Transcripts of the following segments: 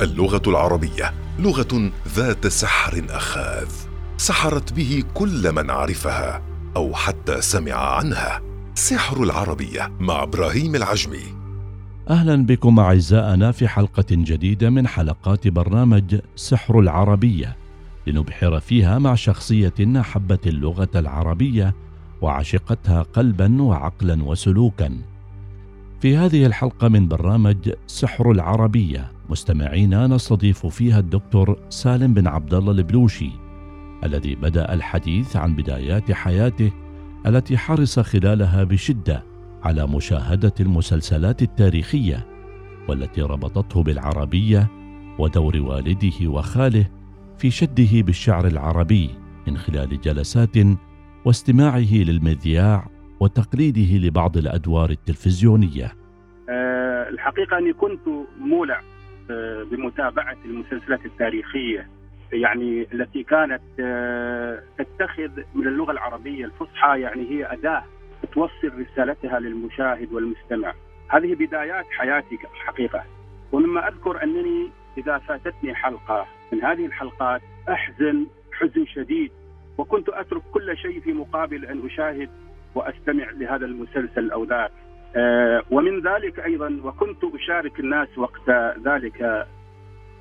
اللغة العربية لغة ذات سحر أخاذ سحرت به كل من عرفها أو حتى سمع عنها. سحر العربية مع إبراهيم العجمي. أهلا بكم أعزائنا في حلقة جديدة من حلقات برنامج سحر العربية. لنبحر فيها مع شخصية احبت اللغة العربية وعشقتها قلبا وعقلا وسلوكا. في هذه الحلقة من برنامج سحر العربية مستمعينا نستضيف فيها الدكتور سالم بن عبد الله البلوشي الذي بدأ الحديث عن بدايات حياته التي حرص خلالها بشدة على مشاهدة المسلسلات التاريخية والتي ربطته بالعربية ودور والده وخاله في شده بالشعر العربي من خلال جلسات واستماعه للمذياع وتقليده لبعض الأدوار التلفزيونية. أه الحقيقة أني كنت مولع بمتابعة المسلسلات التاريخية يعني التي كانت أه تتخذ من اللغة العربية الفصحى يعني هي أداة توصل رسالتها للمشاهد والمستمع. هذه بدايات حياتي الحقيقة ومما أذكر أنني إذا فاتتني حلقة من هذه الحلقات أحزن حزن شديد وكنت أترك كل شيء في مقابل أن أشاهد وأستمع لهذا المسلسل أو ذاك ومن ذلك أيضا وكنت أشارك الناس وقت ذلك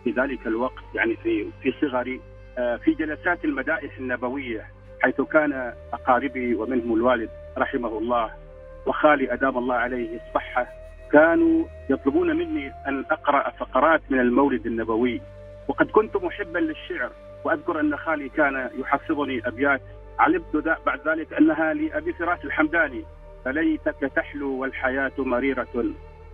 في ذلك الوقت يعني في في صغري أه في جلسات المدائح النبوية حيث كان أقاربي ومنهم الوالد رحمه الله وخالي أدام الله عليه الصحة كانوا يطلبون مني أن أقرأ فقرات من المولد النبوي. وقد كنت محبا للشعر وأذكر أن خالي كان يحفظني أبيات. علمت بعد ذلك أنها لأبي فراس الحمداني. فليتك تحلو والحياة مريرة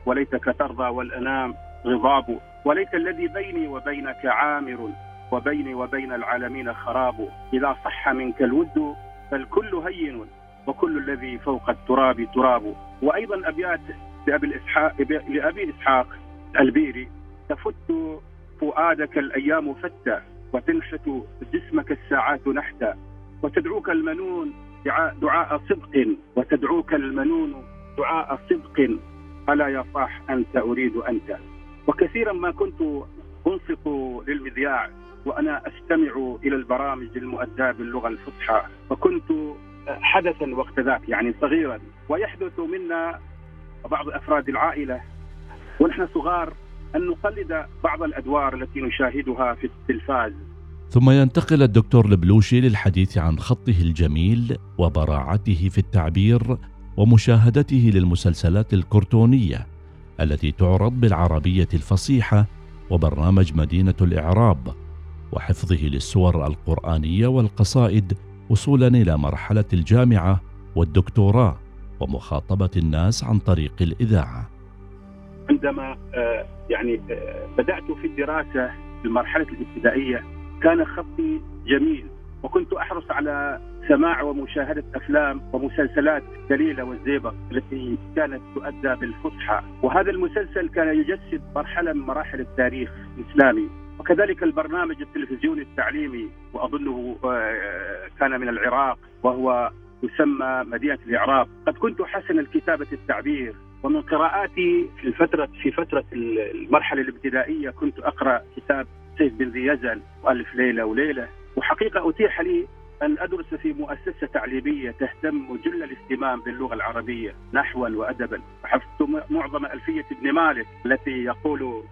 وليتك ترضى والأنام غضاب وليت الذي بيني وبينك عامر وبيني وبين العالمين خراب. إذا صح منك الود فالكل هين وكل الذي فوق التراب تراب. وأيضا أبيات لأبي الاسحاق لأبي إسحاق البيري تفت فؤادك الأيام فتى وتنحت جسمك الساعات نحتا وتدعوك المنون دعاء صدق وتدعوك المنون دعاء صدق. ألا يا صاح أنت أريد أنت. وكثيرا ما كنت أنصت للمذياع وأنا أستمع إلى البرامج المؤداة باللغة الفصحى. وكنت حدثا وقت ذاك يعني صغيرا. ويحدث منا بعض أفراد العائلة ونحن صغار أن نقلد بعض الأدوار التي نشاهدها في التلفاز. ثم ينتقل الدكتور البلوشي للحديث عن خطه الجميل وبراعته في التعبير ومشاهدته للمسلسلات الكرتونية التي تعرض بالعربية الفصيحة وبرنامج مدينة الإعراب وحفظه للسور القرآنية والقصائد وصولا إلى مرحلة الجامعة والدكتوراه ومخاطبة الناس عن طريق الإذاعة. عندما يعني بدأت في الدراسة في المرحله الابتدائية كان خطي جميل. وكنت أحرص على سماع ومشاهدة أفلام ومسلسلات دليله والزيبق التي كانت تؤدى بالفصحى. وهذا المسلسل كان يجسد مرحلة من مراحل التاريخ الإسلامي. وكذلك البرنامج التلفزيوني التعليمي وأظنه كان من العراق وهو يسمى مدينة الإعراب، قد كنت حسن الكتابة التعبير. ومن قراءاتي في الفترة في فترة المرحلة الابتدائية كنت أقرأ كتاب سيف بن ذي يزن وألف ليلة وليلة. وحقيقة أتيح لي أن أدرس في مؤسسة تعليمية تهتم جل الاهتمام باللغة العربية نحوا وادبا. وحفظت معظم ألفية ابن مالك التي يقول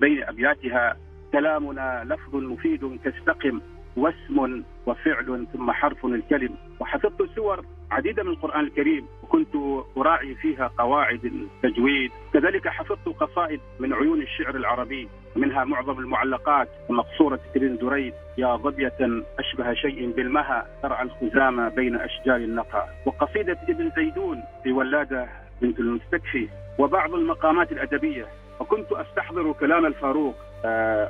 بين أبياتها كلامنا لفظ مفيد كاستقم واسم وفعل ثم حرف الكلم. وحفظت سور عديدة من القرآن الكريم وكنت أراعي فيها قواعد التجويد. كذلك حفظت قصائد من عيون الشعر العربي منها معظم المعلقات ومقصوره ابن دريد يا ظبية أشبه شيء بالمها ترعى الخزامة بين أشجار النقى وقصيدة ابن زيدون في ولادة بنت المستكفي وبعض المقامات الأدبية. وكنت أستحضر كلام الفاروق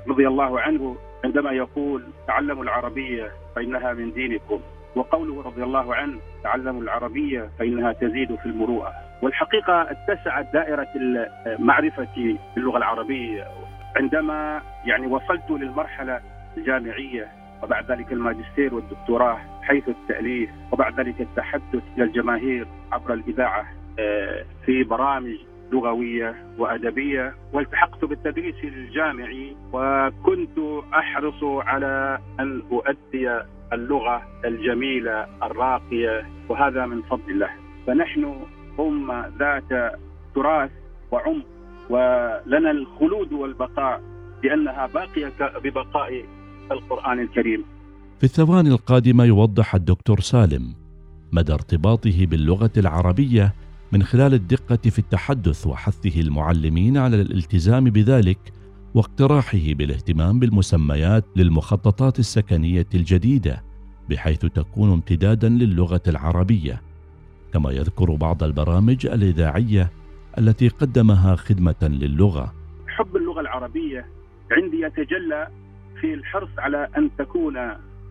رضي الله عنه عندما يقول تعلموا العربية فإنها من دينكم. وقوله رضي الله عنه تعلموا العربية فإنها تزيد في المروءة. والحقيقة اتسعت دائرة معرفتي باللغة العربية. عندما يعني وصلت للمرحلة الجامعية وبعد ذلك الماجستير والدكتوراه حيث التأليف وبعد ذلك التحدث إلى الجماهير عبر الإذاعة في برامج لغوية وأدبية والتحقت بالتدريس الجامعي وكنت أحرص على أن أؤدي اللغة الجميلة الراقية وهذا من فضل الله فنحن امه ذات تراث وعمق ولنا الخلود والبقاء لانها باقية ببقاء القرآن الكريم. في الثواني القادمة يوضح الدكتور سالم مدى ارتباطه باللغة العربية من خلال الدقة في التحدث وحثه المعلمين على الالتزام بذلك واقتراحه بالاهتمام بالمسميات للمخططات السكنية الجديدة بحيث تكون امتدادا للغة العربية. كما يذكر بعض البرامج الإذاعية التي قدمها خدمة للغة. حب اللغة العربية عندي يتجلى في الحرص على أن تكون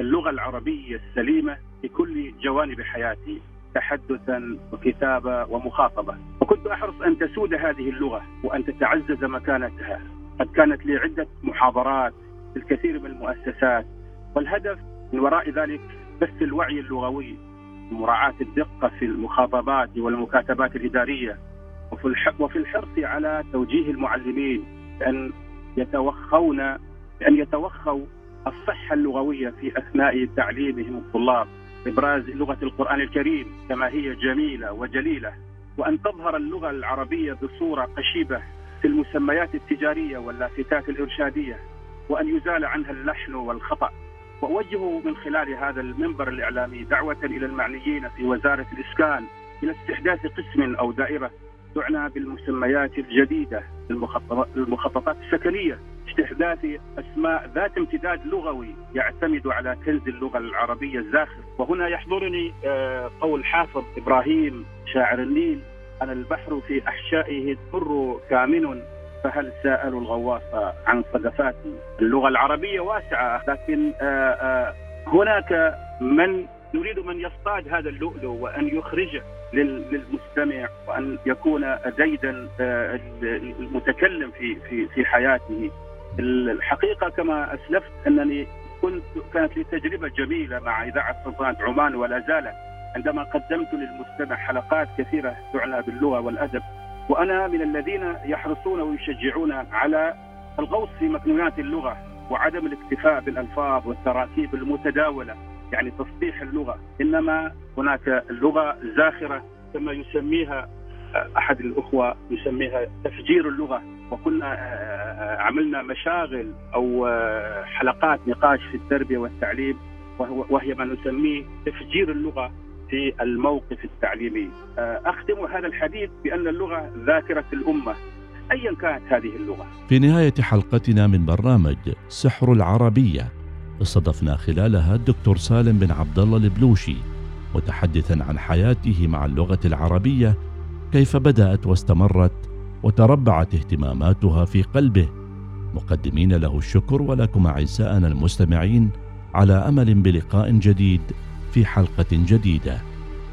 اللغة العربية السليمة في كل جوانب حياتي تحدثا وكتابة ومخاطبة. وكنت أحرص أن تسود هذه اللغة وأن تتعزز مكانتها. قد كانت لي عدة محاضرات في الكثير من المؤسسات والهدف من وراء ذلك بث الوعي اللغوي مراعاة الدقة في المخاطبات والمكاتبات الإدارية وفي الحرص على توجيه المعلمين بأن يتوخون بأن يتوخوا الصحة اللغوية في أثناء تعليمهم الطلاب إبراز لغة القرآن الكريم كما هي جميلة وجليلة وأن تظهر اللغة العربية بصورة قشيبة في المسميات التجارية واللافتات الإرشادية وأن يزال عنها اللحن والخطأ. وأوجه من خلال هذا المنبر الإعلامي دعوة إلى المعنيين في وزارة الإسكان إلى استحداث قسم أو دائرة تعنى بالمسميات الجديدة المخططات السكنية. استحداث أسماء ذات امتداد لغوي يعتمد على كنز اللغة العربية الزاخر. وهنا يحضرني آه، قول حافظ إبراهيم شاعر النيل. أنا البحر في أحشائه البر كامن فهل سألوا الغواص عن صدفاتي اللغة العربية واسعة لكن آه، آه، هناك من نريد من يصطاد هذا اللؤلؤ وأن يخرجه للمستمع وأن يكون زيدا آه، المتكلم في في في حياته. الحقيقة كما أسلفت أنني كنت كانت لي تجربة جميلة مع إذاعة سلطنة عمان ولا زالت. عندما قدمت للمستمع حلقات كثيرة تعنى باللغة والأدب وأنا من الذين يحرصون ويشجعون على الغوص في مكنونات اللغة وعدم الاكتفاء بالألفاظ والتراكيب المتداولة يعني تصحيح اللغة. إنما هناك اللغة زاخرة كما يسميها أحد الأخوة يسميها تفجير اللغة. وكنا عملنا مشاغل أو حلقات نقاش في التربية والتعليم وهي ما نسميه تفجير اللغة. في الموقف التعليمي. آه، أختم هذا الحديث بأن اللغة ذاكرة الأمة أيا كانت هذه اللغة. في نهاية حلقتنا من برنامج سحر العربية استضفنا خلالها الدكتور سالم بن عبد الله البلوشي متحدثا عن حياته مع اللغة العربية كيف بدأت واستمرت وتربعت اهتماماتها في قلبه. مقدمين له الشكر ولكم أعزائنا المستمعين على أمل بلقاء جديد. في حلقة جديدة.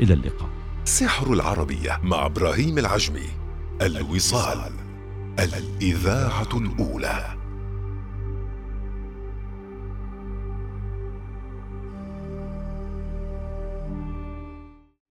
إلى اللقاء. سحر العربية مع إبراهيم العجمي. الوصال. الإذاعة الأولى.